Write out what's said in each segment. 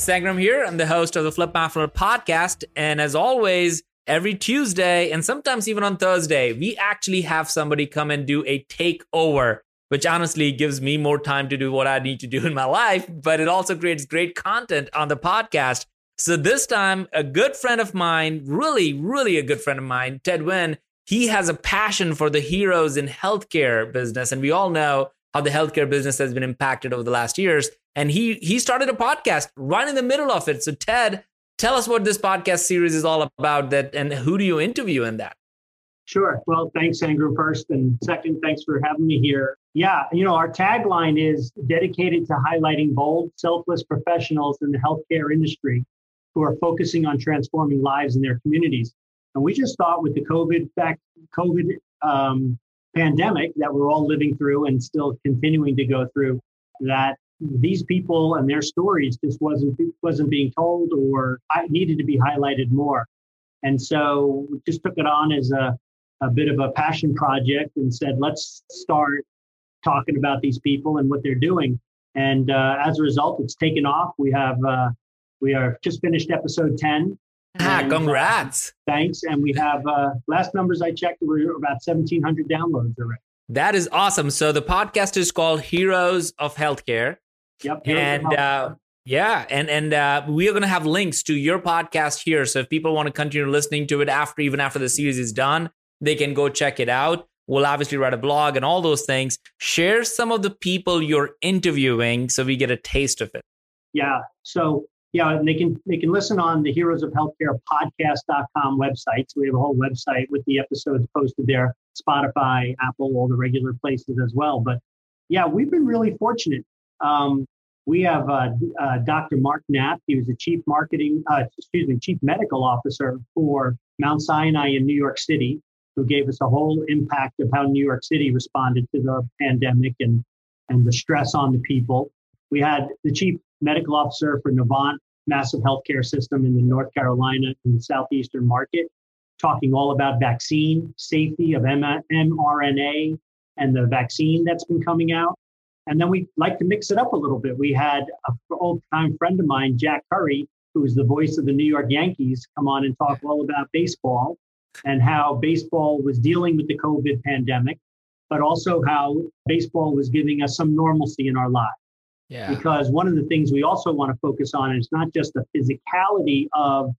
Sangram here. I'm the host of the Flip My podcast. And as always, every Tuesday and sometimes even on Thursday, we actually have somebody come and do a takeover, which honestly gives me more time to do what I need to do in my life, but it also creates great content on the podcast. So this time, a good friend of mine, really, really a good friend of mine, Ted Weyn, he has a passion for the heroes in healthcare business. And we all know how the healthcare business has been impacted over the last years and he he started a podcast right in the middle of it. So Ted, tell us what this podcast series is all about. That and who do you interview in that? Sure. Well, thanks, Andrew, first. And second, thanks for having me here. Yeah, you know, our tagline is dedicated to highlighting bold, selfless professionals in the healthcare industry who are focusing on transforming lives in their communities. And we just thought with the COVID fact, COVID um, pandemic that we're all living through and still continuing to go through, that these people and their stories just wasn't wasn't being told or needed to be highlighted more. And so we just took it on as a, a bit of a passion project and said, let's start talking about these people and what they're doing. And uh, as a result, it's taken off. We have uh, we are just finished episode ten. Ah, and, uh, congrats! Uh, thanks. And we have uh, last numbers I checked, we are about seventeen hundred downloads already. That is awesome. So the podcast is called Heroes of Healthcare. Yep. And uh, yeah, and and uh, we are going to have links to your podcast here. So if people want to continue listening to it after, even after the series is done, they can go check it out. We'll obviously write a blog and all those things. Share some of the people you're interviewing so we get a taste of it. Yeah. So yeah, and they can they can listen on the Heroes of Healthcare podcast.com website. So we have a whole website with the episodes posted there, Spotify, Apple, all the regular places as well. But yeah, we've been really fortunate. Um, we have uh, uh, Dr. Mark Knapp. He was the chief marketing, uh, excuse me, chief medical officer for Mount Sinai in New York City, who gave us a whole impact of how New York City responded to the pandemic and and the stress on the people. We had the chief medical officer for Novant, massive healthcare system in the North Carolina and the southeastern market, talking all about vaccine safety of mRNA and the vaccine that's been coming out. And then we like to mix it up a little bit. We had an old time friend of mine, Jack Curry, who is the voice of the New York Yankees, come on and talk all about baseball and how baseball was dealing with the COVID pandemic, but also how baseball was giving us some normalcy in our lives. Yeah. Because one of the things we also want to focus on is not just the physicality of,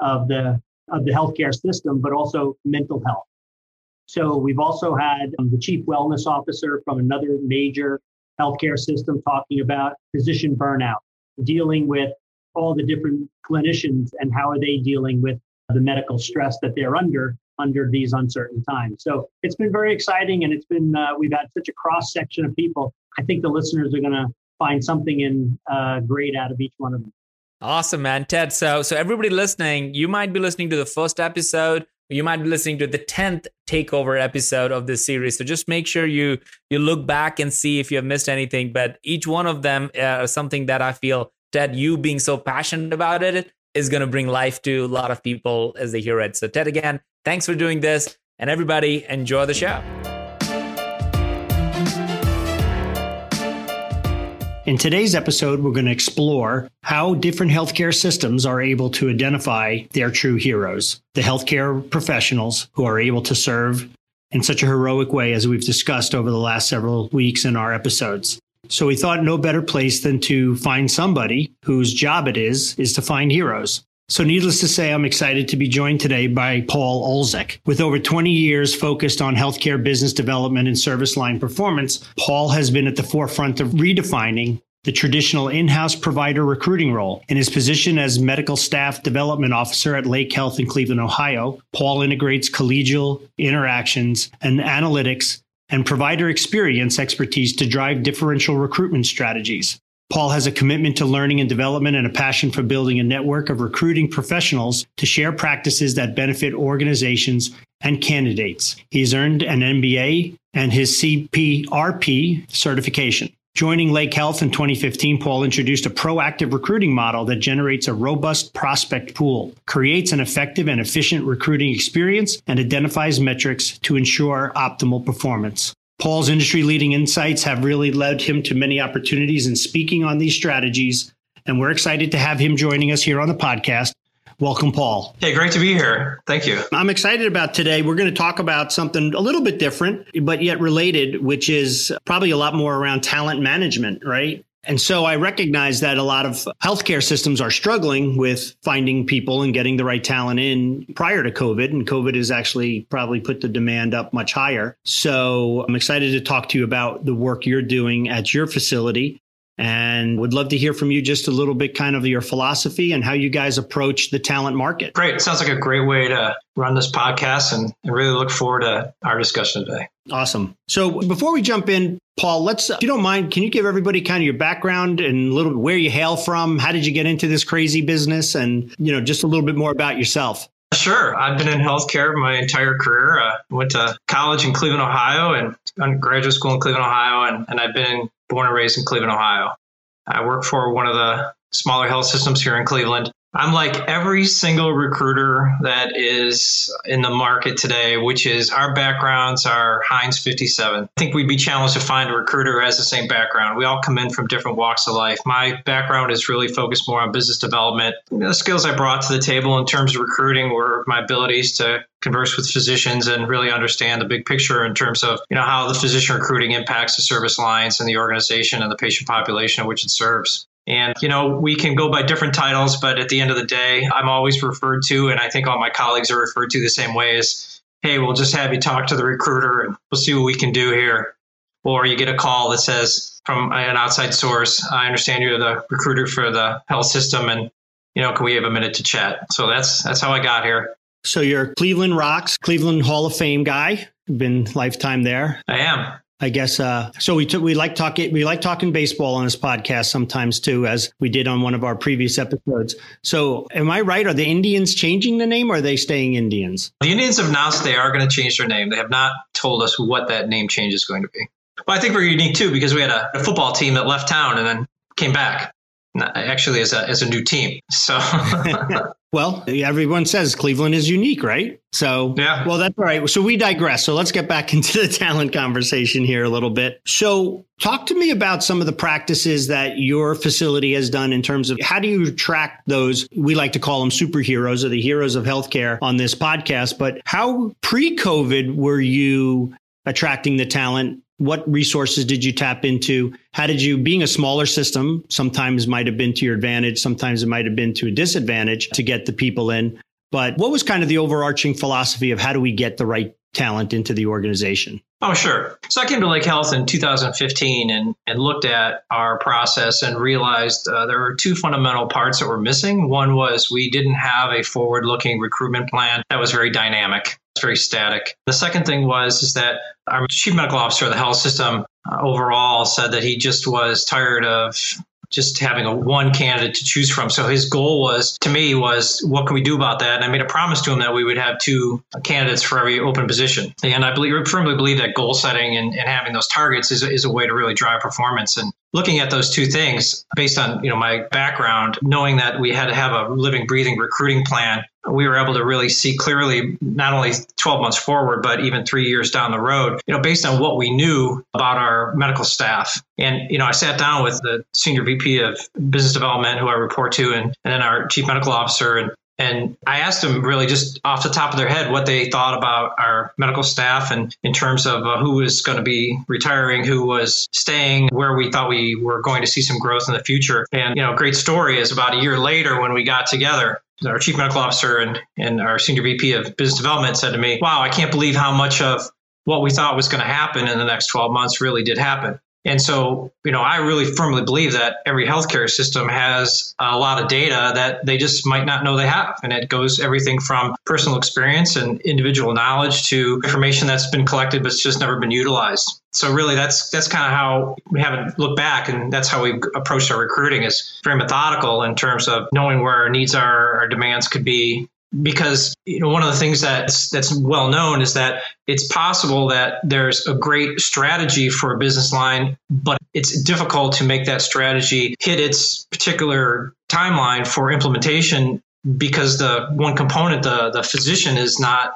of the of the healthcare system, but also mental health. So we've also had um, the chief wellness officer from another major healthcare system talking about physician burnout, dealing with all the different clinicians and how are they dealing with the medical stress that they're under under these uncertain times. So it's been very exciting, and it's been uh, we've had such a cross section of people. I think the listeners are going to find something in uh, great out of each one of them. Awesome, man, Ted. So, so everybody listening, you might be listening to the first episode you might be listening to the 10th takeover episode of this series. So just make sure you you look back and see if you have missed anything. But each one of them uh, something that i feel ted you being so passionate about it is going to bring life to a lot of people as they hear it. So ted again thanks for doing this. And everybody enjoy the show In today's episode, we're going to explore how different healthcare systems are able to identify their true heroes, the healthcare professionals who are able to serve in such a heroic way as we've discussed over the last several weeks in our episodes. So we thought no better place than to find somebody whose job it is is to find heroes. So, needless to say, I'm excited to be joined today by Paul Olzak. With over 20 years focused on healthcare business development and service line performance, Paul has been at the forefront of redefining the traditional in house provider recruiting role. In his position as medical staff development officer at Lake Health in Cleveland, Ohio, Paul integrates collegial interactions and analytics and provider experience expertise to drive differential recruitment strategies. Paul has a commitment to learning and development and a passion for building a network of recruiting professionals to share practices that benefit organizations and candidates. He's earned an MBA and his CPRP certification. Joining Lake Health in 2015, Paul introduced a proactive recruiting model that generates a robust prospect pool, creates an effective and efficient recruiting experience, and identifies metrics to ensure optimal performance. Paul's industry leading insights have really led him to many opportunities in speaking on these strategies, and we're excited to have him joining us here on the podcast. Welcome, Paul. Hey, great to be here. Thank you. I'm excited about today. We're going to talk about something a little bit different, but yet related, which is probably a lot more around talent management, right? And so I recognize that a lot of healthcare systems are struggling with finding people and getting the right talent in prior to COVID. And COVID has actually probably put the demand up much higher. So I'm excited to talk to you about the work you're doing at your facility and would love to hear from you just a little bit kind of your philosophy and how you guys approach the talent market. Great. Sounds like a great way to run this podcast and I really look forward to our discussion today. Awesome. So before we jump in, Paul, let's, if you don't mind, can you give everybody kind of your background and a little bit where you hail from? How did you get into this crazy business? And, you know, just a little bit more about yourself. Sure. I've been in healthcare my entire career. I went to college in Cleveland, Ohio, and graduate school in Cleveland, Ohio, and, and I've been born and raised in Cleveland, Ohio. I work for one of the smaller health systems here in Cleveland. I'm like every single recruiter that is in the market today, which is our backgrounds are Heinz 57. I think we'd be challenged to find a recruiter who has the same background. We all come in from different walks of life. My background is really focused more on business development. The skills I brought to the table in terms of recruiting were my abilities to converse with physicians and really understand the big picture in terms of you know how the physician recruiting impacts the service lines and the organization and the patient population which it serves. And, you know, we can go by different titles, but at the end of the day, I'm always referred to, and I think all my colleagues are referred to the same way as, hey, we'll just have you talk to the recruiter and we'll see what we can do here. Or you get a call that says from an outside source, I understand you're the recruiter for the health system and, you know, can we have a minute to chat? So that's that's how I got here. So you're Cleveland Rocks, Cleveland Hall of Fame guy. Been lifetime there. I am. I guess uh, so. We took we like talking we like talking baseball on this podcast sometimes too, as we did on one of our previous episodes. So, am I right? Are the Indians changing the name, or are they staying Indians? The Indians have announced they are going to change their name. They have not told us what that name change is going to be. Well, I think we're unique too because we had a, a football team that left town and then came back actually as a as a new team. So Well, everyone says Cleveland is unique, right? So, yeah. Well, that's all right. So we digress. So let's get back into the talent conversation here a little bit. So, talk to me about some of the practices that your facility has done in terms of how do you track those? We like to call them superheroes or the heroes of healthcare on this podcast. But how pre-COVID were you attracting the talent what resources did you tap into? How did you, being a smaller system, sometimes might have been to your advantage, sometimes it might have been to a disadvantage to get the people in. But what was kind of the overarching philosophy of how do we get the right talent into the organization? Oh, sure. So I came to Lake Health in 2015 and, and looked at our process and realized uh, there were two fundamental parts that were missing. One was we didn't have a forward looking recruitment plan that was very dynamic very static. The second thing was is that our chief medical officer of the health system uh, overall said that he just was tired of just having a one candidate to choose from. So his goal was to me was what can we do about that? And I made a promise to him that we would have two candidates for every open position. And I believe firmly believe that goal setting and, and having those targets is, is a way to really drive performance. And looking at those two things based on you know my background knowing that we had to have a living breathing recruiting plan we were able to really see clearly not only 12 months forward but even 3 years down the road you know based on what we knew about our medical staff. And you know I sat down with the senior VP of business development who I report to and, and then our chief medical officer and and I asked them really just off the top of their head what they thought about our medical staff and in terms of uh, who was going to be retiring, who was staying, where we thought we were going to see some growth in the future. And, you know, great story is about a year later when we got together, our chief medical officer and, and our senior VP of business development said to me, wow, I can't believe how much of what we thought was going to happen in the next 12 months really did happen. And so, you know, I really firmly believe that every healthcare system has a lot of data that they just might not know they have. And it goes everything from personal experience and individual knowledge to information that's been collected but it's just never been utilized. So really that's that's kind of how we haven't looked back and that's how we approached our recruiting is very methodical in terms of knowing where our needs are, our demands could be, because you know one of the things that's that's well known is that it's possible that there's a great strategy for a business line but it's difficult to make that strategy hit its particular timeline for implementation because the one component the the physician is not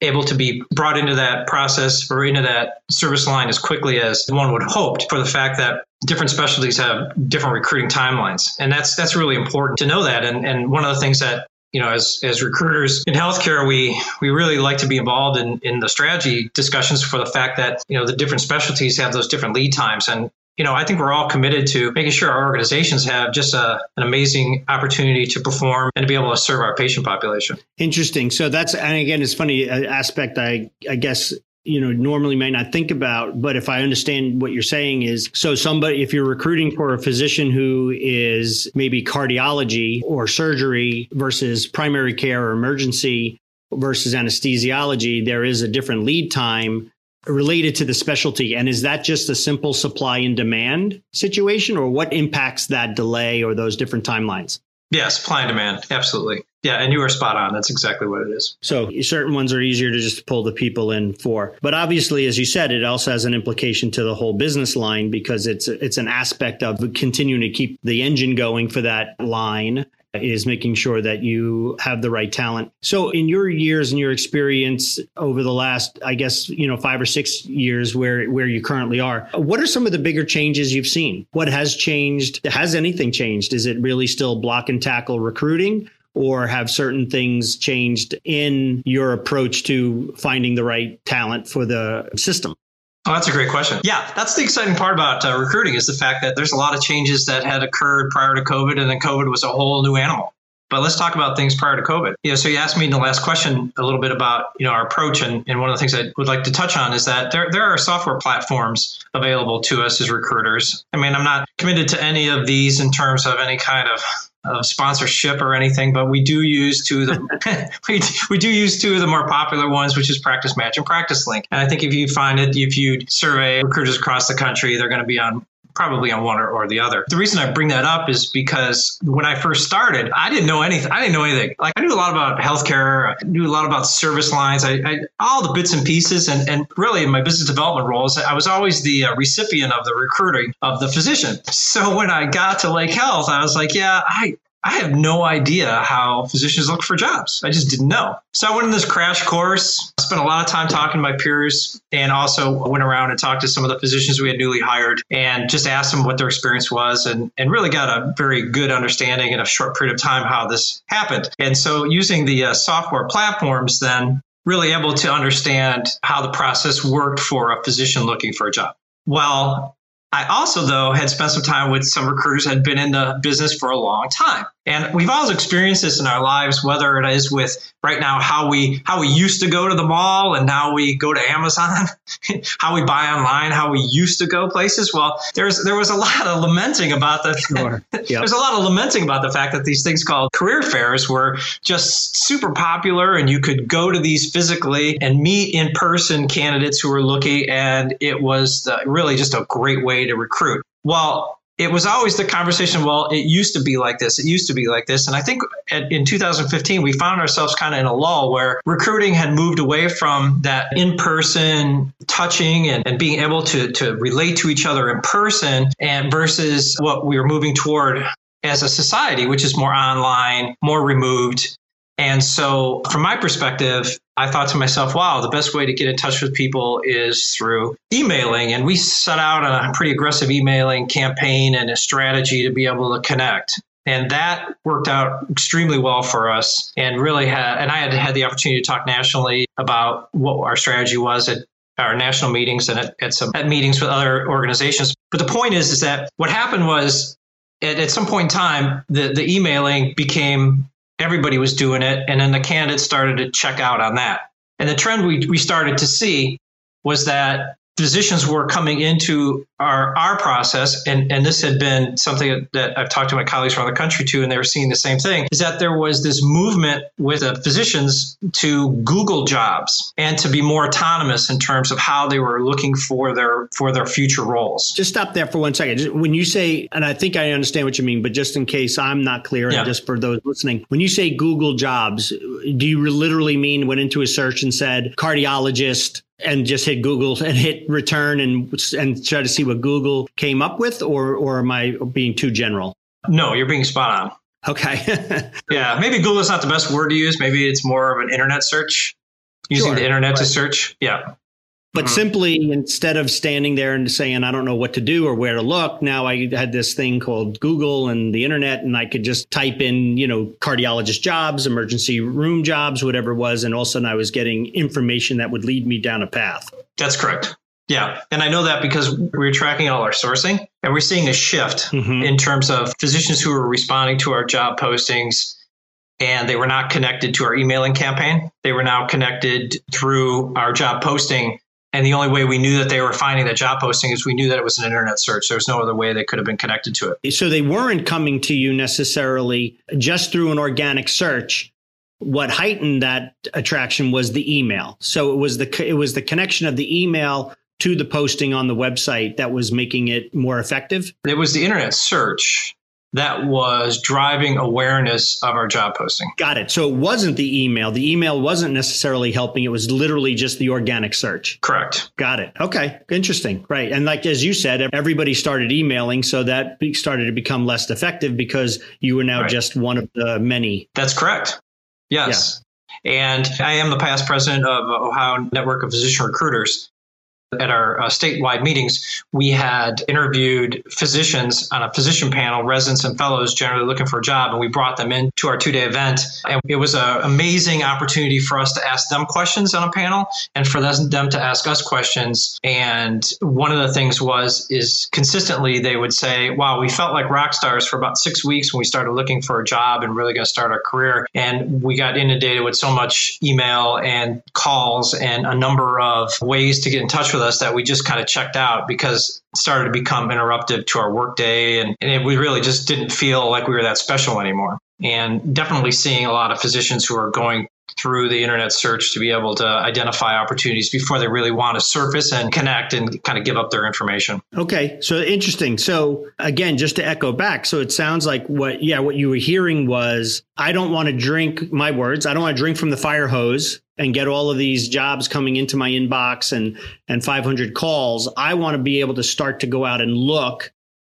able to be brought into that process or into that service line as quickly as one would hope for the fact that different specialties have different recruiting timelines. And that's that's really important to know that. And and one of the things that you know, as as recruiters in healthcare, we we really like to be involved in in the strategy discussions for the fact that you know the different specialties have those different lead times, and you know, I think we're all committed to making sure our organizations have just a, an amazing opportunity to perform and to be able to serve our patient population. Interesting. So that's, and again, it's funny uh, aspect. I I guess you know normally may not think about but if i understand what you're saying is so somebody if you're recruiting for a physician who is maybe cardiology or surgery versus primary care or emergency versus anesthesiology there is a different lead time related to the specialty. And is that just a simple supply and demand situation or what impacts that delay or those different timelines? Yeah supply and demand. Absolutely yeah, and you were spot on. That's exactly what it is. So certain ones are easier to just pull the people in for. But obviously, as you said, it also has an implication to the whole business line because it's it's an aspect of continuing to keep the engine going for that line is making sure that you have the right talent. So in your years and your experience over the last I guess, you know, 5 or 6 years where where you currently are, what are some of the bigger changes you've seen? What has changed? Has anything changed? Is it really still block and tackle recruiting or have certain things changed in your approach to finding the right talent for the system? Oh, that's a great question. Yeah, that's the exciting part about uh, recruiting is the fact that there's a lot of changes that had occurred prior to COVID, and then COVID was a whole new animal. But let's talk about things prior to COVID. Know, so you asked me in the last question a little bit about you know our approach, and, and one of the things I would like to touch on is that there there are software platforms available to us as recruiters. I mean, I'm not committed to any of these in terms of any kind of of sponsorship or anything, but we do use two of the we, we do use two of the more popular ones, which is Practice Match and Practice Link. And I think if you find it, if you survey recruiters across the country, they're going to be on probably on one or, or, the other. The reason I bring that up is because when I first started, I didn't know anything. I didn't know anything. Like I knew a lot about healthcare. I knew a lot about service lines. I, I all the bits and pieces, and and really in my business development roles, I was always the uh, recipient of the recruiting of the physician. So when I got to Lake Health, I was like, yeah, I I have no idea how physicians look for jobs. I just didn't know. So I went in this crash course, spent a lot of time talking to my peers, and also went around and talked to some of the physicians we had newly hired and just asked them what their experience was and, and really got a very good understanding in a short period of time how this happened. And so using the uh, software platforms, then really able to understand how the process worked for a physician looking for a job. Well, I also, though, had spent some time with some recruiters had been in the business for a long time. And we've all experienced this in our lives, whether it is with right now how we how we used to go to the mall and now we go to Amazon, how we buy online, how we used to go places. Well, there's there was a lot of lamenting about the sure. yep. there's a lot of lamenting about the fact that these things called career fairs were just super popular and you could go to these physically and meet in person candidates who were looking and it was the, really just a great way to recruit. Well, it was always the conversation well it used to be like this it used to be like this. And i think at, in 2015 we found ourselves kind of in a lull where recruiting had moved away from that in-person touching and, and being able to, to relate to each other in person and versus what we were moving toward as a society which is more online more removed. And so, from my perspective, I thought to myself, wow, the best way to get in touch with people is through emailing. And we set out a pretty aggressive emailing campaign and a strategy to be able to connect. And that worked out extremely well for us and really had, and I had had the opportunity to talk nationally about what our strategy was at our national meetings and at, at some at meetings with other organizations. But the point is, is that what happened was at, at some point in time, the, the emailing became everybody was doing it. And then the candidates started to check out on that. And the trend we, we started to see was that physicians were coming into our our process, and, and this had been something that I've talked to my colleagues around the country too, and they were seeing the same thing, is that there was this movement with the physicians to Google jobs and to be more autonomous in terms of how they were looking for their for their future roles. Just stop there for one second. When you say, and I think I understand what you mean, but just in case I'm not clear, yeah. and just for those listening, when you say Google jobs, do you literally mean went into a search and said cardiologist, and just hit Google and hit return and and try to see what Google came up with, or or am I being too general? No, you're being spot on. Okay. yeah, maybe Google is not the best word to use. Maybe it's more of an internet search, using sure, the internet right. to search. Yeah. But mm-hmm. simply instead of standing there and saying, I don't know what to do or where to look, now I had this thing called Google and the internet, and I could just type in, you know, cardiologist jobs, emergency room jobs, whatever it was. And all of a sudden I was getting information that would lead me down a path. That's correct. Yeah. And I know that because we're tracking all our sourcing and we're seeing a shift mm-hmm. in terms of physicians who are responding to our job postings and they were not connected to our emailing campaign. They were now connected through our job posting and the only way we knew that they were finding that job posting is we knew that it was an internet search. There was no other way they could have been connected to it. So they weren't coming to you necessarily just through an organic search. What heightened that attraction was the email. So it was the it was the connection of the email to the posting on the website that was making it more effective. It was the internet search that was driving awareness of our job posting. Got it. So it wasn't the email. The email wasn't necessarily helping. It was literally just the organic search. Correct. Got it. Okay. Interesting. Right. And like as you said, everybody started emailing. So that started to become less effective because you were now right. just one of the many. That's correct. Yes. Yeah. And I am the past president of Ohio Network of Physician Recruiters at our uh, statewide meetings, we had interviewed physicians on a physician panel, residents and fellows generally looking for a job, and we brought them into our two day event. And it was an amazing opportunity for us to ask them questions on a panel and for them to ask us questions. And one of the things was, is consistently they would say, wow, we felt like rock stars for about six weeks when we started looking for a job and really going to start our career. And we got inundated with so much email and calls and a number of ways to get in touch with us that we just kind of checked out because it started to become interruptive to our workday. And, and it, we really just didn't feel like we were that special anymore. And definitely seeing a lot of physicians who are going through the internet search to be able to identify opportunities before they really want to surface and connect and kind of give up their information. Okay, so interesting. So again, just to echo back, so it sounds like what yeah, what you were hearing was I don't want to drink my words. I don't want to drink from the fire hose and get all of these jobs coming into my inbox and and 500 calls. I want to be able to start to go out and look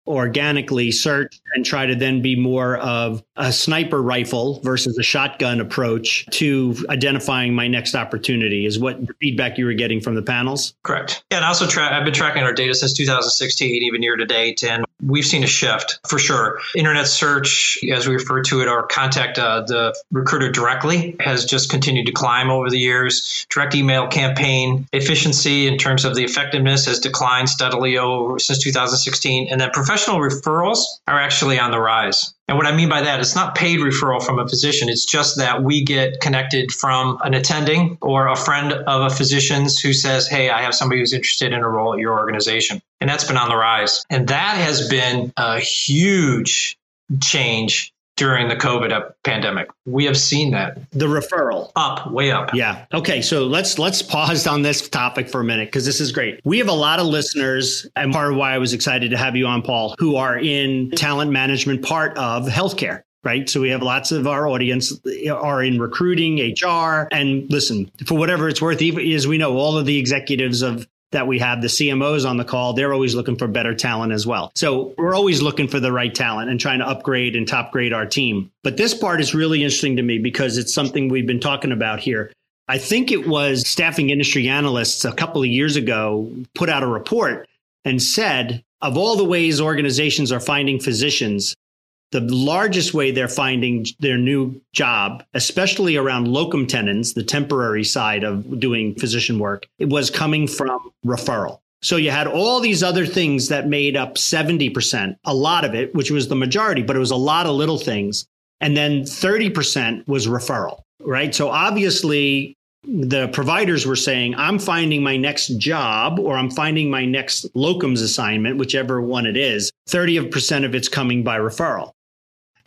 organically search and try to then be more of a sniper rifle versus a shotgun approach to identifying my next opportunity is what the feedback you were getting from the panels correct Yeah, and also tra- i've been tracking our data since 2016 even year to date and we've seen a shift for sure internet search as we refer to it or contact uh, the recruiter directly has just continued to climb over the years direct email campaign efficiency in terms of the effectiveness has declined steadily over since 2016 and then professional referrals are actually on the rise. And what I mean by that, it's not paid referral from a physician. It's just that we get connected from an attending or a friend of a physician's who says, Hey, I have somebody who's interested in a role at your organization. And that's been on the rise. And that has been a huge change during the COVID pandemic. We have seen that. The referral up, way up. Yeah. Okay. So let's let's pause on this topic for a minute because this is great. We have a lot of listeners, and part of why I was excited to have you on, Paul, who are in talent management part of healthcare right? So we have lots of our audience eh, are in recruiting, HR, and listen, for whatever it's worth, even as we know, all of the executives of that we have the CMOs on the call, they're always looking for better talent as well. So we're always looking for the right talent and trying to upgrade and top grade our team. But this part is really interesting to me because it's something we've been talking about here. I think it was staffing industry analysts a couple of years ago put out a report and said of all the ways organizations are finding physicians, the largest way they're finding their new job, especially around locum tenens, the temporary side of doing physician work, it was coming from referral. So you had all these other things that made up 70%, a lot of it, which was the majority, but it was a lot of little things. And then 30% was referral, right? So obviously the providers were saying, I'm finding my next job or I'm finding my next locums assignment, whichever one it is, 30% of it's coming by referral.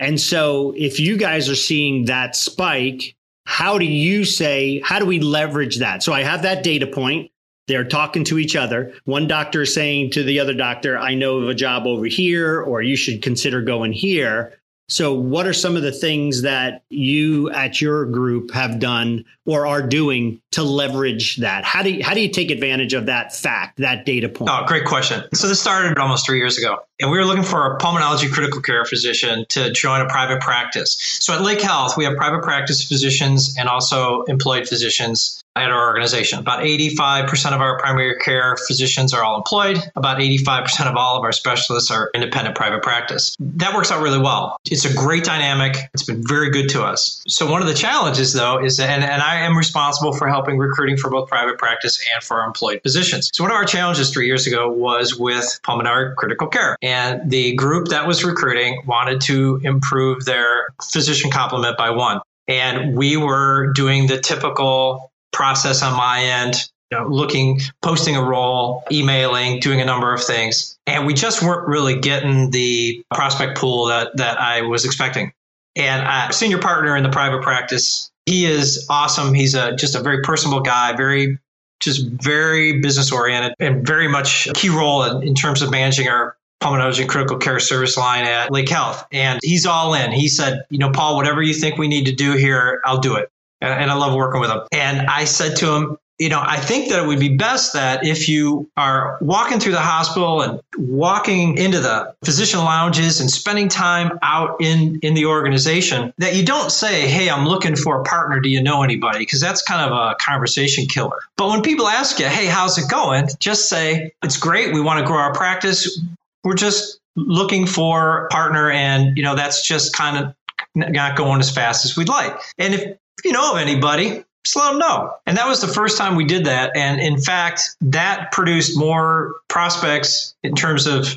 And so if you guys are seeing that spike, how do you say, how do we leverage that? So I have that data point. They're talking to each other. One doctor is saying to the other doctor, I know of a job over here, or you should consider going here. So, what are some of the things that you at your group have done or are doing to leverage that? How do you, how do you take advantage of that fact, that data point? Oh, great question. So this started almost three years ago, and we were looking for a pulmonology critical care physician to join a private practice. So at Lake Health, we have private practice physicians and also employed physicians at our organization. About 85% of our primary care physicians are all employed. About 85% of all of our specialists are independent private practice. That works out really well. It's a great dynamic. It's been very good to us. So one of the challenges though is and, and I am responsible for helping recruiting for both private practice and for employed positions. So one of our challenges three years ago was with pulmonary critical care. And the group that was recruiting wanted to improve their physician complement by one. And we were doing the typical process on my end, you know, looking, posting a role, emailing, doing a number of things. And we just weren't really getting the prospect pool that, that I was expecting. And a senior partner in the private practice, he is awesome. He's a, just a very personable guy, very, just very business oriented and very much a key role in, in terms of managing our pulmonology and critical care service line at Lake Health. And he's all in. He said, you know, Paul, whatever you think we need to do here, I'll do it and I love working with him. And I said to him, you know, I think that it would be best that if you are walking through the hospital and walking into the physician lounges and spending time out in, in the organization, that you don't say, Hey, I'm looking for a partner. Do you know anybody? Because that's kind of a conversation killer. But when people ask you, Hey, how's it going? Just say, It's great. We want to grow our practice. We're just looking for a partner. And, you know, that's just kind of not going as fast as we'd like. And if if you know of anybody, just let them know. And that was the first time we did that. And in fact, that produced more prospects in terms of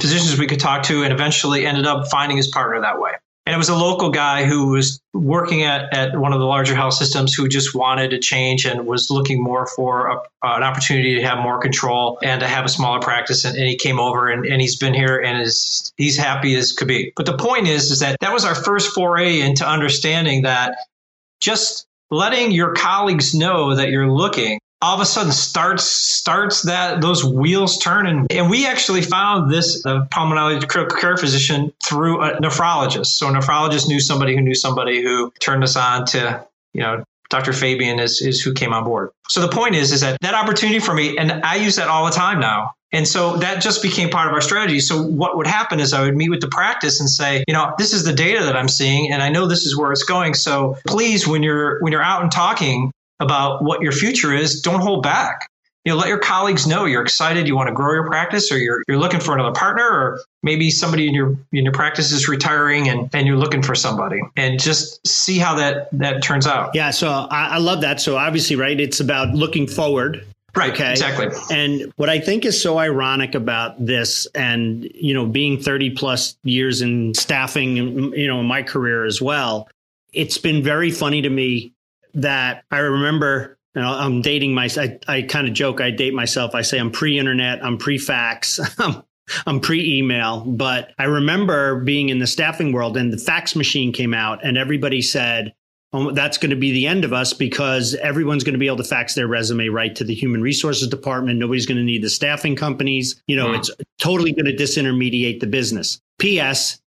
physicians we could talk to and eventually ended up finding his partner that way. And it was a local guy who was working at, at one of the larger health systems who just wanted to change and was looking more for a, uh, an opportunity to have more control and to have a smaller practice. And, and he came over and, and he's been here and is he's happy as could be. But the point is, is that that was our first foray into understanding that just letting your colleagues know that you're looking all of a sudden starts starts that those wheels turning. And we actually found this uh, pulmonary critical care physician through a nephrologist. So a nephrologist knew somebody who knew somebody who turned us on to you know Dr. Fabian is, is who came on board. So the point is, is that that opportunity for me, and I use that all the time now. And so that just became part of our strategy. So what would happen is I would meet with the practice and say, you know, this is the data that I'm seeing, and I know this is where it's going. So please, when you're when you're out and talking about what your future is, don't hold back you know, let your colleagues know you're excited, you want to grow your practice, or you're you're looking for another partner, or maybe somebody in your in your practice is retiring and, and you're looking for somebody, and just see how that that turns out. Yeah, so I, I love that. So obviously, right, it's about looking forward. Right. Okay. Exactly. And what I think is so ironic about this, and you know, being 30 plus years in staffing, you know, in my career as well, it's been very funny to me that I remember know, I'm dating my, I, I kind of joke, I date myself. I say I'm pre internet, I'm pre fax, I'm pre email. But I remember being in the staffing world and the fax machine came out and everybody said, oh, that's going to be the end of us because everyone's going to be able to fax their resume right to the human resources department. Nobody's going to need the staffing companies. You know, wow. it's totally going to disintermediate the business. P.S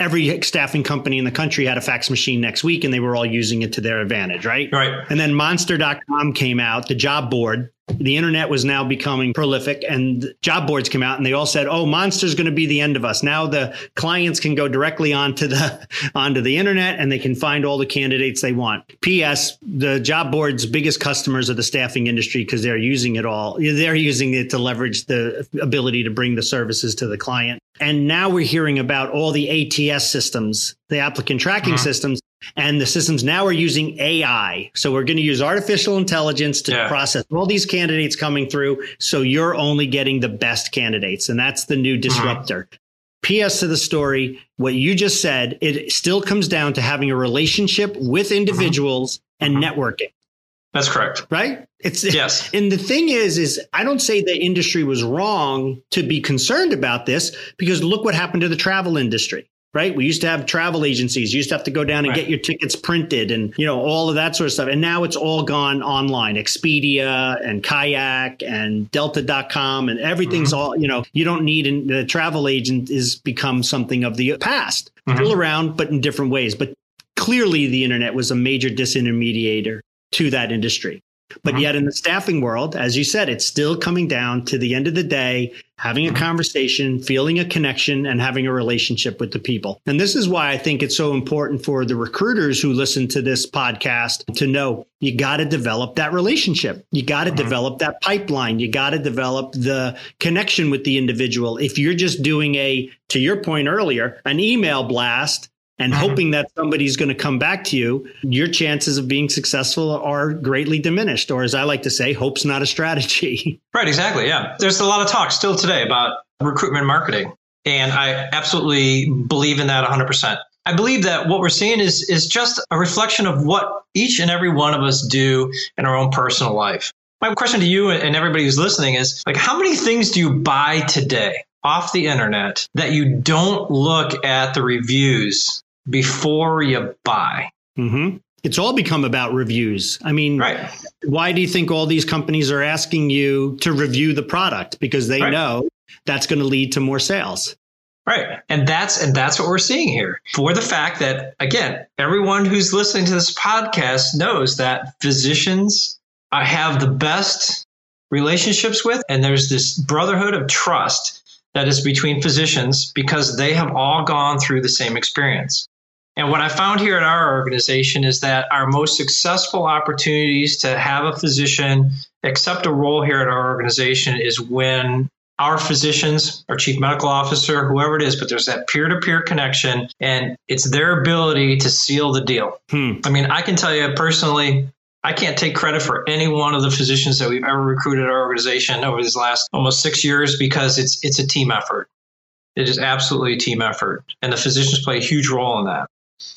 every staffing company in the country had a fax machine next week and they were all using it to their advantage, right? Right. And then monster.com came out, the job board, the internet was now becoming prolific and job boards came out and they all said oh monster's going to be the end of us. Now the clients can go directly onto the onto the internet and they can find all the candidates they want. Ps the job boards biggest customers are the staffing industry because they're using it all. They're using it to leverage the ability to bring the services to the client. And now we're hearing about all the ats systems the applicant tracking uh-huh. systems and the systems now are using AI. So we're going to use artificial intelligence to yeah. process all these candidates coming through. So you're only getting the best candidates. And that's the new uh-huh. disruptor. Uh-huh. PS to the story, what you just said, it still comes down to having a relationship with individuals uh-huh. and networking. That's correct. Right? It's yes. And the thing is, is I don't say the industry was wrong to be concerned about this because look what happened to the travel industry right? We used to have travel agencies. You used to have to go down and right. get your tickets printed and, you know, all of that sort of stuff. And now it's all gone online. Expedia and Kayak and Delta.com and everything's mm-hmm. all, you know, you don't need an, the travel agent is become something of the past, mm-hmm. still around, but in different ways. But clearly the internet was a major disintermediator to that industry. But uh-huh. yet, in the staffing world, as you said, it's still coming down to the end of the day, having a uh-huh. conversation, feeling a connection, and having a relationship with the people. And this is why I think it's so important for the recruiters who listen to this podcast to know you got to develop that relationship. You got to uh-huh. develop that pipeline. You got to develop the connection with the individual. If you're just doing a, to your point earlier, an email blast, and mm-hmm. hoping that somebody's going to come back to you, your chances of being successful are greatly diminished. Or as I like to say, hope's not a strategy. Right, exactly. Yeah. There's a lot of talk still today about recruitment marketing. And I absolutely believe in that 100%. I believe that what we're seeing is, is just a reflection of what each and every one of us do in our own personal life. My question to you and everybody who's listening is like, how many things do you buy today off the internet that you don't look at the reviews before you buy. Mm-hmm. It's all become about reviews. I mean, right. why do you think all these companies are asking you to review the product? Because they right. know that's going to lead to more sales. Right. And that's and that's what we're seeing here. For the fact that again, everyone who's listening to this podcast knows that physicians I have the best relationships with and there's this brotherhood of trust that is between physicians because they have all gone through the same experience. And what I found here at our organization is that our most successful opportunities to have a physician accept a role here at our organization is when our physicians, our chief medical officer, whoever it is, but there's that peer to peer connection and it's their ability to seal the deal. Hmm. I mean, I can tell you personally, I can't take credit for any one of the physicians that we've ever recruited at our organization over these last almost six years because it's it's a team effort. It is absolutely a team effort. And the physicians play a huge role in that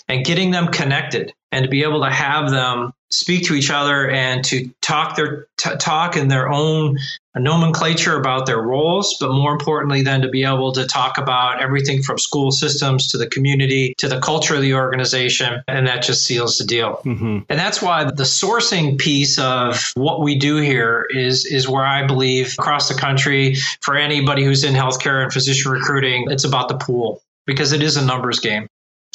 and getting them connected and to be able to have them speak to each other and to talk their t- talk in their own nomenclature about their roles but more importantly then to be able to talk about everything from school systems to the community to the culture of the organization and that just seals the deal mm-hmm. and that's why the sourcing piece of what we do here is is where i believe across the country for anybody who's in healthcare and physician recruiting it's about the pool because it is a numbers game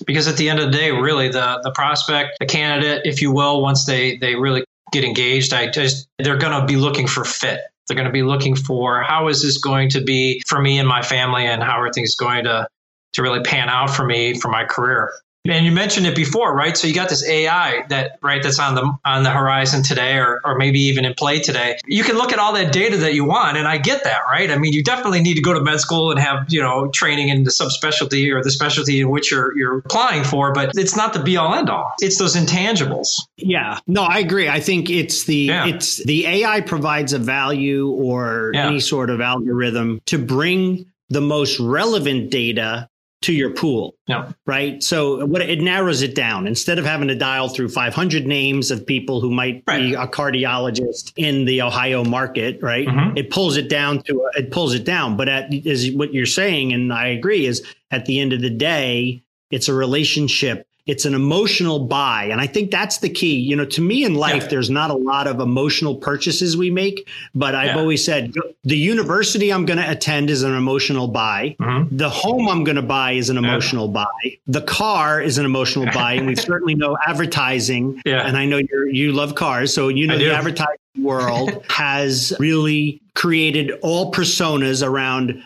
because at the end of the day, really the the prospect, the candidate, if you will, once they they really get engaged, I just they're going to be looking for fit. They're going to be looking for how is this going to be for me and my family, and how are things going to to really pan out for me for my career. And you mentioned it before, right? So you got this AI that right that's on the on the horizon today, or or maybe even in play today. You can look at all that data that you want, and I get that, right? I mean, you definitely need to go to med school and have you know training in the subspecialty or the specialty in which you're you're applying for, but it's not the be all end all. It's those intangibles. Yeah, no, I agree. I think it's the yeah. it's the AI provides a value or yeah. any sort of algorithm to bring the most relevant data to your pool. Yeah. Right. So what it narrows it down instead of having to dial through 500 names of people who might right. be a cardiologist in the Ohio market. Right. Mm-hmm. It pulls it down to it pulls it down. But at, is what you're saying, and I agree, is at the end of the day, it's a relationship it's an emotional buy. And I think that's the key. You know, to me in life, yeah. there's not a lot of emotional purchases we make, but I've yeah. always said the university I'm going to attend is an emotional buy. Mm-hmm. The home I'm going to buy is an emotional yeah. buy. The car is an emotional buy. And we certainly know advertising. Yeah. And I know you you love cars. So, you know, the advertising world has really created all personas around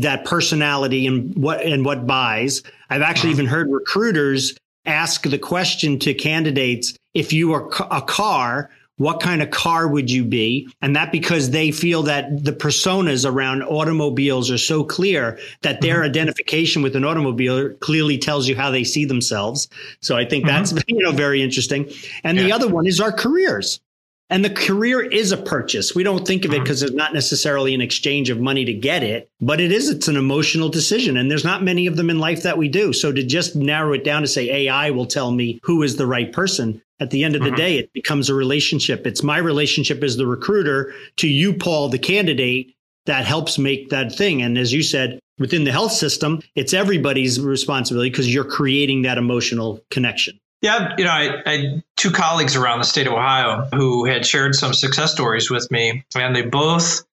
that personality and what and what buys. I've actually uh-huh. even heard recruiters ask the question to candidates if you were a car what kind of car would you be? And that because they feel that the personas around automobiles are so clear that their mm-hmm. identification with an automobile clearly tells you how they see themselves. So I think mm-hmm. that's, you know, very interesting. And yeah. the other one is our careers. And the career is a purchase. We don't think of it because mm-hmm. it's not necessarily an exchange of money to get it, but it is. It's an emotional decision. And there's not many of them in life that we do. So to just narrow it down to say AI will tell me who is the right person, At the end of the mm-hmm. day, it becomes a relationship. It's my relationship as the recruiter to you, Paul, the candidate that helps make that thing. And as you said, within the health system, it's everybody's responsibility because you're creating that emotional connection. Yeah, you know, I, I, had two colleagues around the state of Ohio who had shared some success stories with me, and they both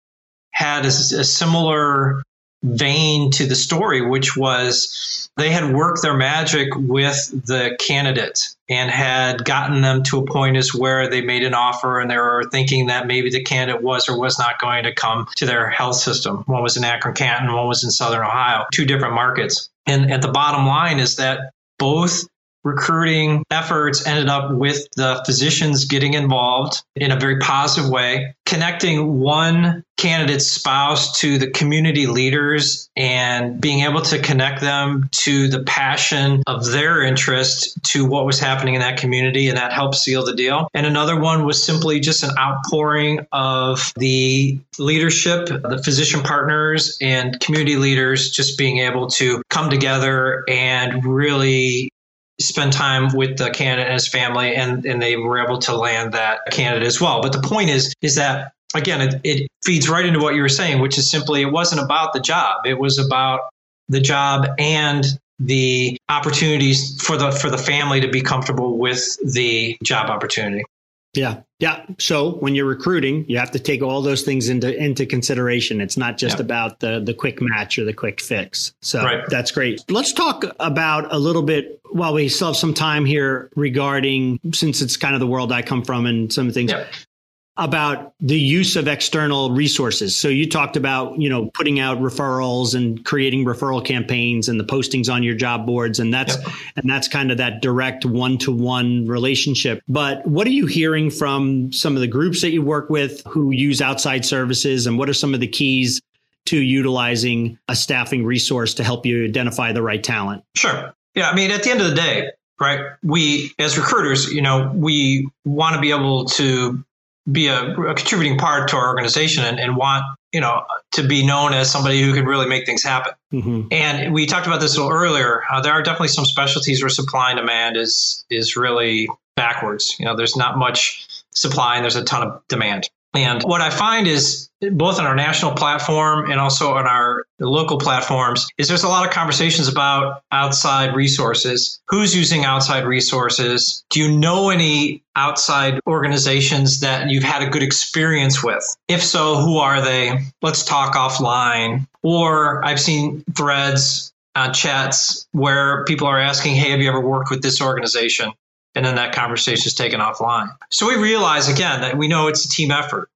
had a, a similar vein to the story, which was they had worked their magic with the candidate and had gotten them to a point as where they made an offer and they were thinking that maybe the candidate was or was not going to come to their health system. One was in Akron Canton, one was in Southern Ohio, two different markets. And at the bottom line is that both recruiting efforts ended up with the physicians getting involved in a very positive way, connecting one candidate's spouse to the community leaders and being able to connect them to the passion of their interest to what was happening in that community. And that helped seal the deal. And another one was simply just an outpouring of the leadership, the physician partners and community leaders just being able to come together and really spend time with the candidate and his family and, and they were able to land that candidate as well. But the point is, is that again, it, it feeds right into what you were saying, which is simply it wasn't about the job. It was about the job and the opportunities for the for the family to be comfortable with the job opportunity. Yeah. Yeah. So when you're recruiting, you have to take all those things into into consideration. It's not just yeah. about the the quick match or the quick fix. So right. that's great. Let's talk about a little bit while we still have some time here regarding since it's kind of the world I come from and some things. Yeah about the use of external resources. So you talked about, you know, putting out referrals and creating referral campaigns and the postings on your job boards and that's yep. and that's kind of that direct one-to-one relationship. But what are you hearing from some of the groups that you work with who use outside services and what are some of the keys to utilizing a staffing resource to help you identify the right talent? Sure. Yeah, I mean at the end of the day, right? We as recruiters, you know, we want to be able to be a, a contributing part to our organization and, and, want you know to be known as somebody who can really make things happen. Mm-hmm. And we talked about this a little earlier. Uh, there are definitely some specialties where supply and demand is is really backwards. You know, there's not much supply and there's a ton of demand. And what I find is both on our national platform and also on our local platforms is there's a lot of conversations about outside resources. Who's using outside resources? Do you know any outside organizations that you've had a good experience with? If so, who are they? Let's talk offline. Or I've seen threads uh, chats where people are asking, Hey, have you ever worked with this organization? And then that conversation is taken offline. So we realize again that we know it's a team effort.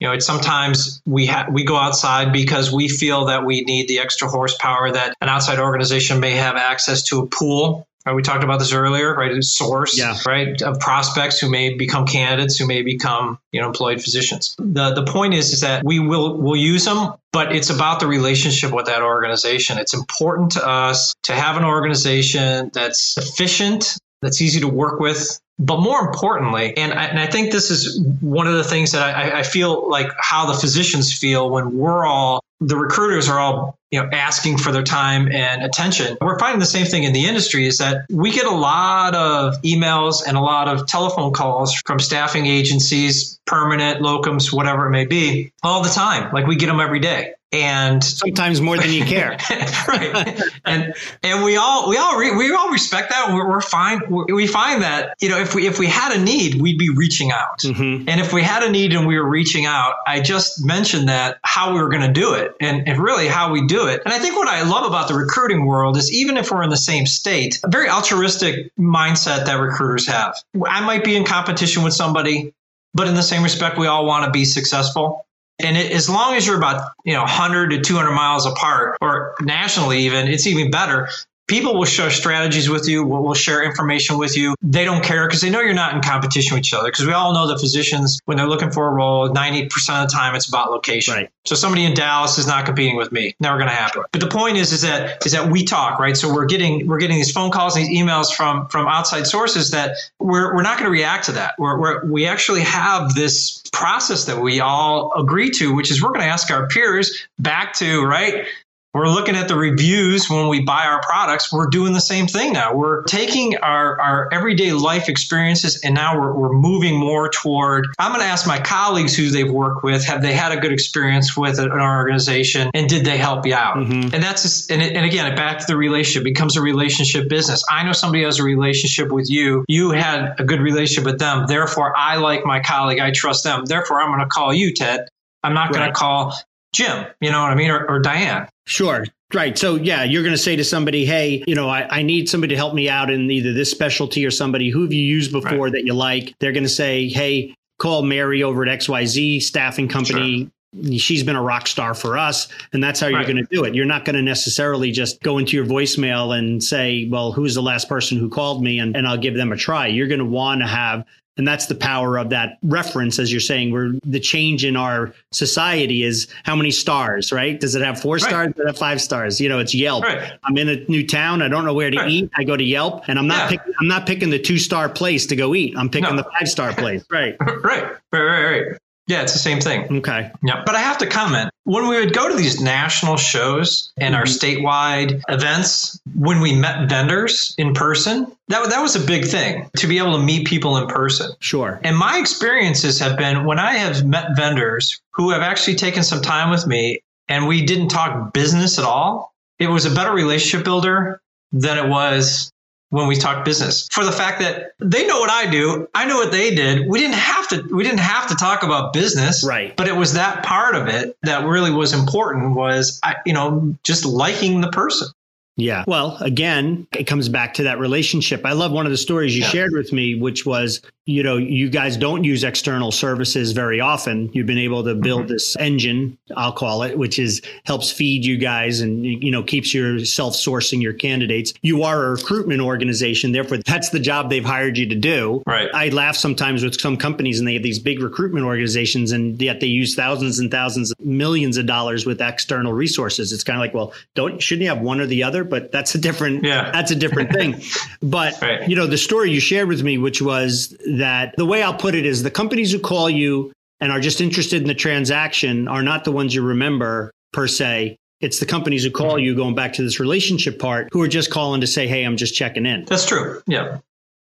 You know, it's sometimes we ha- we go outside because we feel that we need the extra horsepower that an outside organization may have access to a pool. Right? We talked about this earlier, right? A source, yeah. right, of prospects who may become candidates, who may become you know employed physicians. The the point is is that we will will use them, but it's about the relationship with that organization. It's important to us to have an organization that's efficient, that's easy to work with. But more importantly, and I, and I think this is one of the things that I, I feel like how the physicians feel when we're all the recruiters are all you know asking for their time and attention. We're finding the same thing in the industry is that we get a lot of emails and a lot of telephone calls from staffing agencies permanent locums whatever it may be all the time. Like we get them every day and sometimes more than you care. Right. And and we all we all re, we all respect that. We're, we're fine we find that you know if we if we had a need we'd be reaching out. Mm-hmm. and if we had a need and we were reaching out i just mentioned that how we were going to do it and, and really how we do it. And i think what i love about the recruiting world is even if we're in the same state a very altruistic mindset that recruiters have. I might be in competition with somebody but in the same respect we all want to be successful and it, as long as you're about you know 100 to 200 miles apart, or nationally even, it's even better. People will share strategies with you, will share information with you. They don't care because they know you're not in competition with each other. Because we all know that physicians, when they're looking for a role, 90% of the time it's about location. Right. So somebody in Dallas is not competing with me. Never going to happen. But the point is, is that is that we talk, right? So we're getting we're getting these phone calls, and these emails from from outside sources that we're we're not going to react to that. We're, we're we actually have this process that we all agree to, which is we're going to ask our peers back to right We're looking at the reviews when we buy our products. We're doing the same thing now. We're taking our, our everyday life experiences and now we're, we're moving more toward. I'm going to ask my colleagues who they've worked with, have they had a good experience with an organization and did they help you out? Mm-hmm. And that's, just, and, it, and again, back to the relationship becomes a relationship business. I know somebody has a relationship with you. You had a good relationship with them. Therefore, I like my colleague. I trust them. Therefore, I'm going to call you, Ted. I'm not going to call Jim, you know what I mean, or, or Diane. Sure. Right. So, yeah, you're going to say to somebody, hey, you know, I, I, need somebody to help me out in either this specialty or somebody who have you used before right. that you like. They're going to say, hey, call Mary over at XYZ staffing company. Sure. She's been a rock star for us. And that's how you're right. going to do it. You're not going to necessarily just go into your voicemail and say, well, who's the last person who called me? And, and I'll give them a try. You're going to want to have and that's the power of that reference, as you're saying, where the change in our society is how many stars, right? Does it have four right. stars? Does it have five stars? You know, it's Yelp. Right. I'm in a new town. I don't know where to right. eat. I go to Yelp and I'm not yeah. picking, I'm not picking the two star place to go eat. I'm picking no. the five star place. Right. right. Right. Right. Yeah, it's the same thing. Okay. Yeah. But I have to comment when we would go to these national shows and our mm-hmm. statewide events, when we met vendors in person, that, that was a big thing to be able to meet people in person. Sure. And my experiences have been when I have met vendors who have actually taken some time with me and we didn't talk business at all, it was a better relationship builder than it was when we talk business for the fact that they know what I do. I know what they did. We didn't have to, we didn't have to talk about business. Right. But it was that part of it that really was important was, I, you know, just liking the person. Yeah. Well, again, it comes back to that relationship. I love one of the stories you yeah. shared with me, which was, you know, you guys don't use external services very often. You've been able to build mm-hmm. this engine, I'll call it, which is helps feed you guys and, you know, keeps your self sourcing your candidates. You are a recruitment organization. Therefore, that's the job they've hired you to do. Right. I laugh sometimes with some companies and they have these big recruitment organizations and yet they use thousands and thousands, millions of dollars with external resources. It's kind of like, well, don't, shouldn't you have one or the other? But that's a different yeah. that's a different thing. but right. you know, the story you shared with me, which was that the way I'll put it is the companies who call you and are just interested in the transaction are not the ones you remember per se. It's the companies who call you, going back to this relationship part, who are just calling to say, "Hey, I'm just checking in." That's true. Yeah,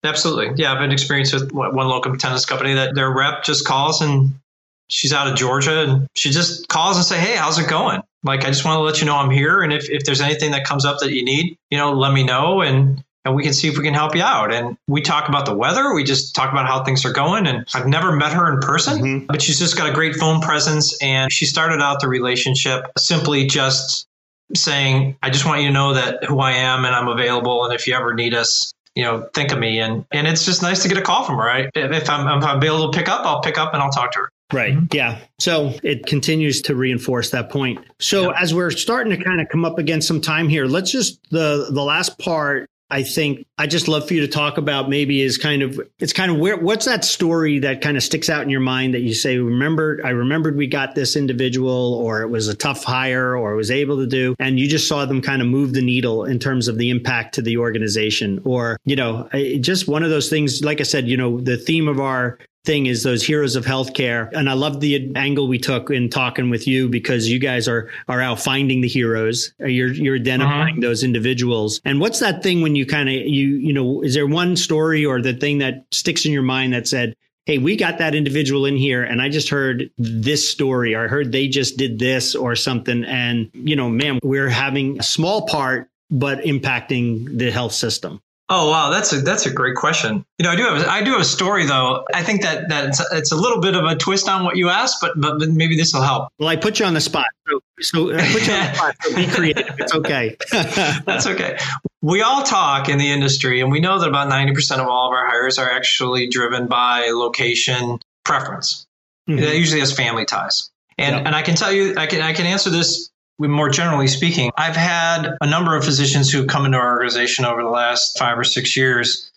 absolutely. Yeah, I've been experience with one locum tenens company that their rep just calls and she's out of Georgia and she just calls and say, Hey, how's it going? Like, I just want to let you know I'm here. And if, if there's anything that comes up that you need, you know, let me know and, and we can see if we can help you out. And we talk about the weather. We just talk about how things are going. And I've never met her in person, mm-hmm. but she's just got a great phone presence. And she started out the relationship simply just saying, I just want you to know that who I am and I'm available. And if you ever need us, you know, think of me. And, and it's just nice to get a call from her. Right? If I'm, if I'm able to pick up, I'll pick up and I'll talk to her. Right. Mm-hmm. Yeah. So it continues to reinforce that point. So yeah. as we're starting to kind of come up against some time here, let's just the the last part I think I just love for you to talk about maybe is kind of it's kind of where what's that story that kind of sticks out in your mind that you say remember I remembered we got this individual or it was a tough hire or was able to do and you just saw them kind of move the needle in terms of the impact to the organization or you know just one of those things like I said you know the theme of our thing is those heroes of healthcare. And I love the angle we took in talking with you because you guys are are out finding the heroes. You're you're identifying uh-huh. those individuals. And what's that thing when you kind of you you know is there one story or the thing that sticks in your mind that said hey, we got that individual in here and I just heard this story or I heard they just did this or something. And, you know, man, we're having a small part, but impacting the health system. Oh wow, that's a that's a great question. You know, I do have I do have a story though. I think that that it's, it's a little bit of a twist on what you asked, but but maybe this will help. Well, I put you on the spot, so, so I put you on the spot. So be creative. It's okay. that's okay. We all talk in the industry, and we know that about ninety percent of all of our hires are actually driven by location preference. Mm-hmm. That usually has family ties. And yep. and I can tell you, I can I can answer this more generally speaking, I've had a number of physicians who have come into our organization over the last five or six years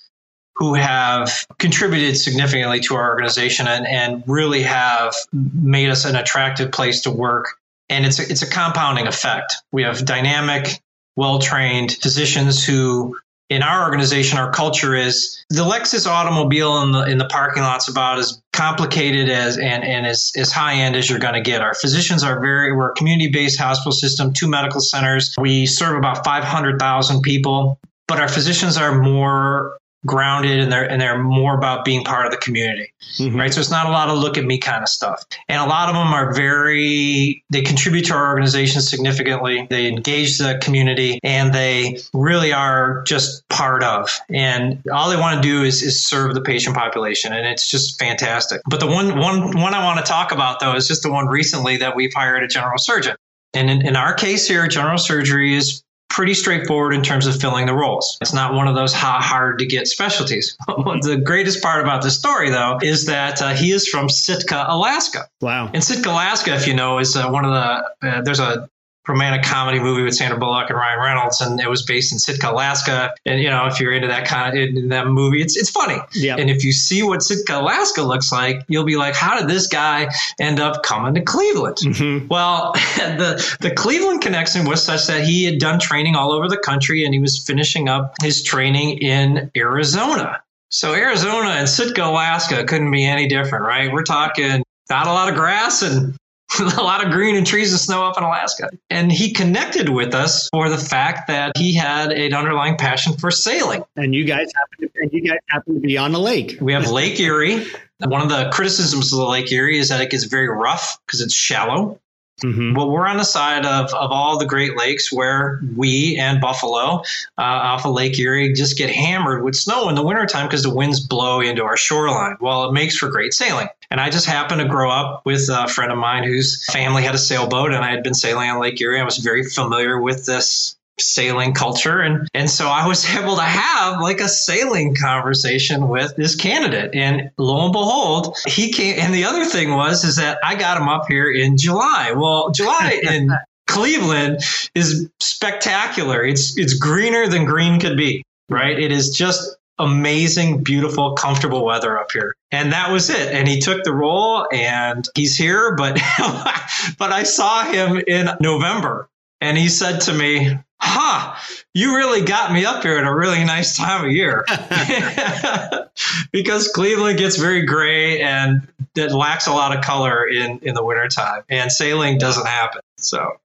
who have contributed significantly to our organization and, and really have made us an attractive place to work. And it's a, it's a compounding effect. We have dynamic, well trained physicians who in our organization, our culture is the Lexus automobile in the in the parking lot's about as complicated as and, and as, as high end as you're going to get. Our physicians are very, we're a community based hospital system, two medical centers. We serve about 500,000 people, but our physicians are more grounded and they're and they're more about being part of the community mm-hmm. right? So it's not a lot of look at me kind of stuff. And a lot of them are very they contribute to our organization significantly. They engage the community and they really are just part of. And all they want to do is, is serve the patient population and it's just fantastic. But the one one one i want to talk about though is just the one recently that we've hired a general surgeon. And in, in our case here general surgery is pretty straightforward in terms of filling the roles. It's not one of those hard to get specialties. the greatest part about this story, though, is that uh, he is from Sitka, Alaska. Wow. And Sitka, Alaska, if you know, is uh, one of the, uh, there's a romantic comedy movie with Sandra Bullock and Ryan Reynolds, and it was based in Sitka, Alaska. And you know, if you're into that kind of in that movie, it's it's funny. Yeah. And if you see what Sitka, Alaska looks like, you'll be like, how did this guy end up coming to Cleveland? Mm-hmm. Well, the the Cleveland connection was such that he had done training all over the country, and he was finishing up his training in Arizona. So Arizona and Sitka, Alaska couldn't be any different, right? We're talking not a lot of grass and a lot of green and trees and snow up in Alaska. And he connected with us for the fact that he had an underlying passion for sailing. And you guys happen to, and you guys happen to be on the lake. We have Lake Erie. One of the criticisms of the Lake Erie is that it gets very rough because it's shallow. Mm-hmm. Well, we're on the side of, of all the Great Lakes where we and Buffalo uh, off of Lake Erie just get hammered with snow in the wintertime because the winds blow into our shoreline. Well, it makes for great sailing. And I just happened to grow up with a friend of mine whose family had a sailboat, and I had been sailing on Lake Erie. I was very familiar with this sailing culture. And and so I was able to have like a sailing conversation with this candidate. And lo and behold he came and the other thing was is that I got him up here in July. Well July in Cleveland is spectacular. It's it's greener than green could be right? It is just amazing beautiful comfortable weather up here and that was it and he took the role and he's here but but I saw him in November and he said to me huh, you really got me up here at a really nice time of year. because Cleveland gets very gray and it lacks a lot of color in, in the wintertime, and sailing doesn't happen. So.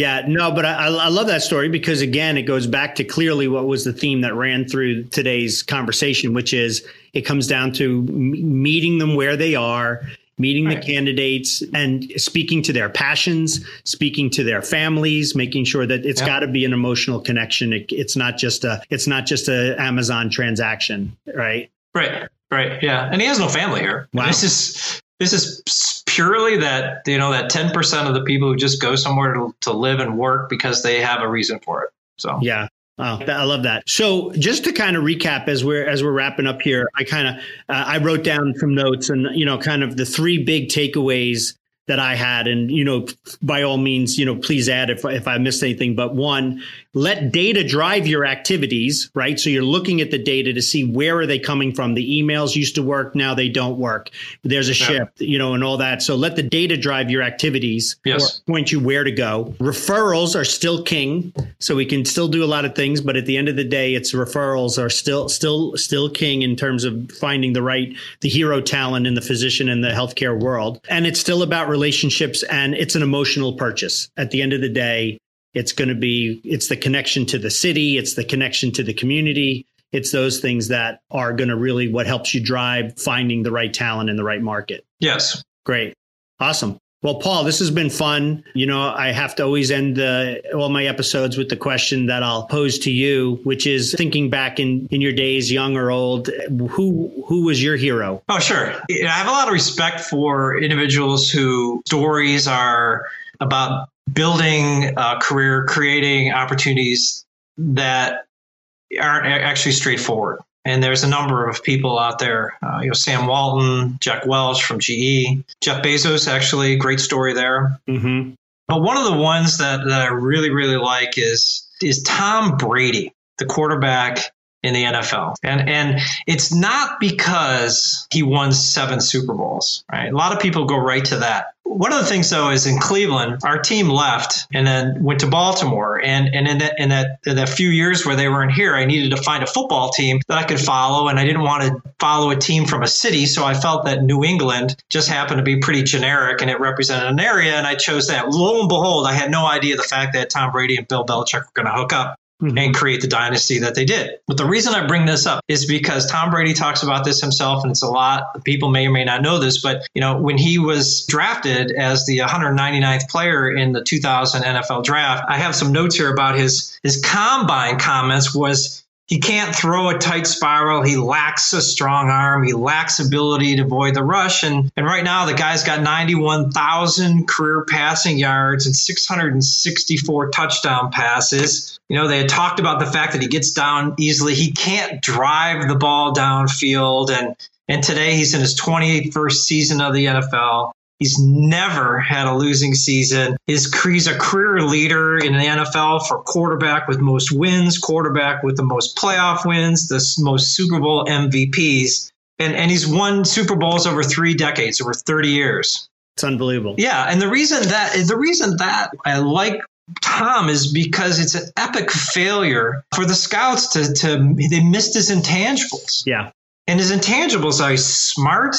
Yeah, no, but I, I love that story because again, it goes back to clearly what was the theme that ran through today's conversation, which is it comes down to meeting them where they are, meeting right. the candidates and speaking to their passions, speaking to their families, making sure that it's yep. got to be an emotional connection. It, it's not just a it's not just a Amazon transaction, right? Right, right, yeah. And he has no family here. Wow. This is this is purely that you know that ten percent of the people who just go somewhere to, to live and work because they have a reason for it. So yeah, Wow, I love that. So, just to kind of recap as we're as we're wrapping up here, I kind of uh, I wrote down some notes and you know kind of the three big takeaways that I had. And, you know, by all means, you know, please add if, if I missed anything. But one, let data drive your activities, right? So you're looking at the data to see where are they coming from. The emails used to work, now they don't work. There's a shift, you know, and all that. So let the data drive your activities yes. or point you where to go. Referrals are still king. So we can still do a lot of things, but at the end of the day, it's referrals are still, still, still king in terms of finding the right, the hero talent in the physician and the healthcare world. And it's still about relationships and it's an emotional purchase. At the end of the day, it's going to be it's the connection to the city, it's the connection to the community. It's those things that are going to really what helps you drive finding the right talent in the right market. Yes. Great. Awesome. Well, Paul, this has been fun. You know, I have to always end uh, all my episodes with the question that I'll pose to you, which is thinking back in, in your days, young or old, who who was your hero? Oh, sure. I have a lot of respect for individuals whose stories are about building a career, creating opportunities that aren't actually straightforward. And there's a number of people out there, uh, you know, Sam Walton, Jack Welch from GE, Jeff Bezos, actually, great story there. Mm-hmm. But one of the ones that, that I really, really like is is Tom Brady, the quarterback in the NFL. And and it's not because he won seven Super Bowls, right? A lot of people go right to that. One of the things though is in Cleveland, our team left and then went to Baltimore. And and in that in that in that few years where they weren't here, I needed to find a football team that I could follow. And I didn't want to follow a team from a city. So I felt that New England just happened to be pretty generic and it represented an area. And I chose that. Lo and behold, I had no idea the fact that Tom Brady and Bill Belichick were going to hook up. Mm-hmm. and create the dynasty that they did. But the reason I bring this up is because Tom Brady talks about this himself, and it's a lot. People may or may not know this, but you know when he was drafted as the 199th player in the 2000 NFL draft, I have some notes here about his his combine comments was he can't throw a tight spiral. He lacks a strong arm. He lacks ability to avoid the rush. And, and right now, the guy's got 91,000 career passing yards and 664 touchdown passes. You know, they had talked about the fact that he gets down easily. He can't drive the ball downfield. And, and today he's in his 21st season of the NFL. He's never had a losing season. His, he's a career leader in the NFL for quarterback with most wins, quarterback with the most playoff wins, the most Super Bowl MVPs. And, and he's won Super Bowls over three decades, over 30 years. It's unbelievable. Yeah. And the reason that the reason that I like Tom is because it's an epic failure for the scouts to, to they missed his intangibles. Yeah. And his intangibles are he's smart,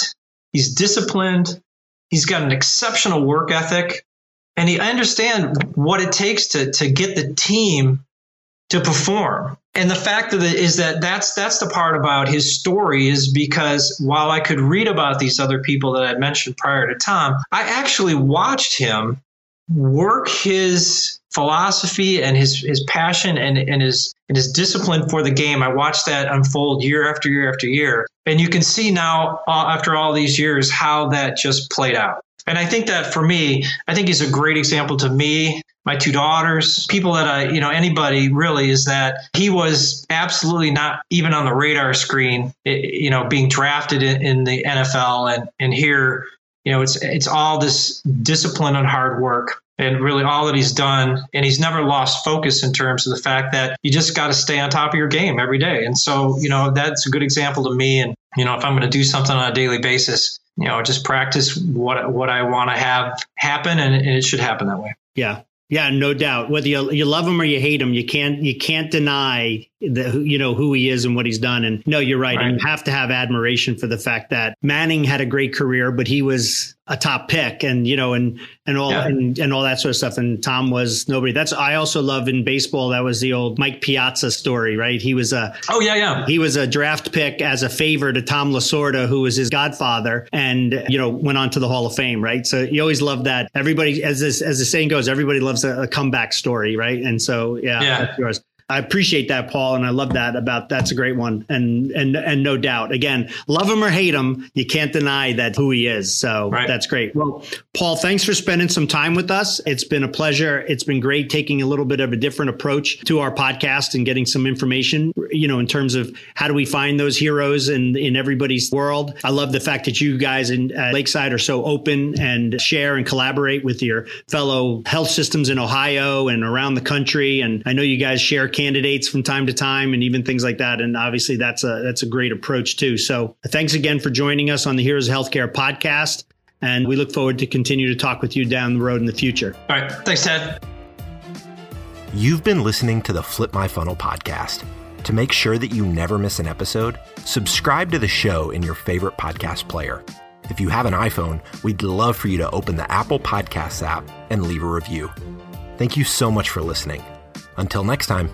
he's disciplined, He's got an exceptional work ethic, and he understands what it takes to to get the team to perform. And the fact of it is that that's that's the part about his story is because while I could read about these other people that I mentioned prior to Tom, I actually watched him work his philosophy and his his passion and, and his and his discipline for the game. I watched that unfold year after year after year. And you can see now, uh, after all these years, how that just played out. And I think that for me, I think he's a great example to me, my two daughters, people that I, you know, anybody really is that he was absolutely not even on the radar screen, you know, being drafted in, in the NFL and, and here, you know, it's, it's all this discipline and hard work and really all that he's done. And he's never lost focus in terms of the fact that you just got to stay on top of your game every day. And so, you know, that's a good example to me. And, you know, if I'm going to do something on a daily basis, you know, just practice what, what I want to have happen and, it should happen that way. Yeah. Yeah, no doubt. Whether you, you love him or you hate him, you can't you can't deny the you know who he is and what he's done. And no, you're right. right. And you have to have admiration for the fact that Manning had a great career, but he was a top pick and you know and and all yeah. and, and all that sort of stuff and tom was nobody that's i also love in baseball that was the old mike piazza story right he was a oh yeah yeah he was a draft pick as a favor to tom lasorda who was his godfather and you know went on to the hall of fame right so you always love that everybody as this as the saying goes everybody loves a, a comeback story right and so yeah, yeah. that's yours I appreciate that, Paul, and I love that about that's a great one, and and and no doubt. Again, love him or hate him, you can't deny that who he is. So right. that's great. Well, Paul, thanks for spending some time with us. It's been a pleasure. It's been great taking a little bit of a different approach to our podcast and getting some information. You know, in terms of how do we find those heroes in in everybody's world. I love the fact that you guys in uh, Lakeside are so open and share and collaborate with your fellow health systems in Ohio and around the country. And I know you guys share candidates from time to time and even things like that. And obviously that's a that's a great approach too. So thanks again for joining us on the Heroes of Healthcare podcast. And we look forward to continue to talk with you down the road in the future. All right. Thanks, Ted. You've been listening to the Flip My Funnel podcast. To make sure that you never miss an episode, subscribe to the show in your favorite podcast player. If you have an iPhone, we'd love for you to open the Apple Podcasts app and leave a review. Thank you so much for listening. Until next time.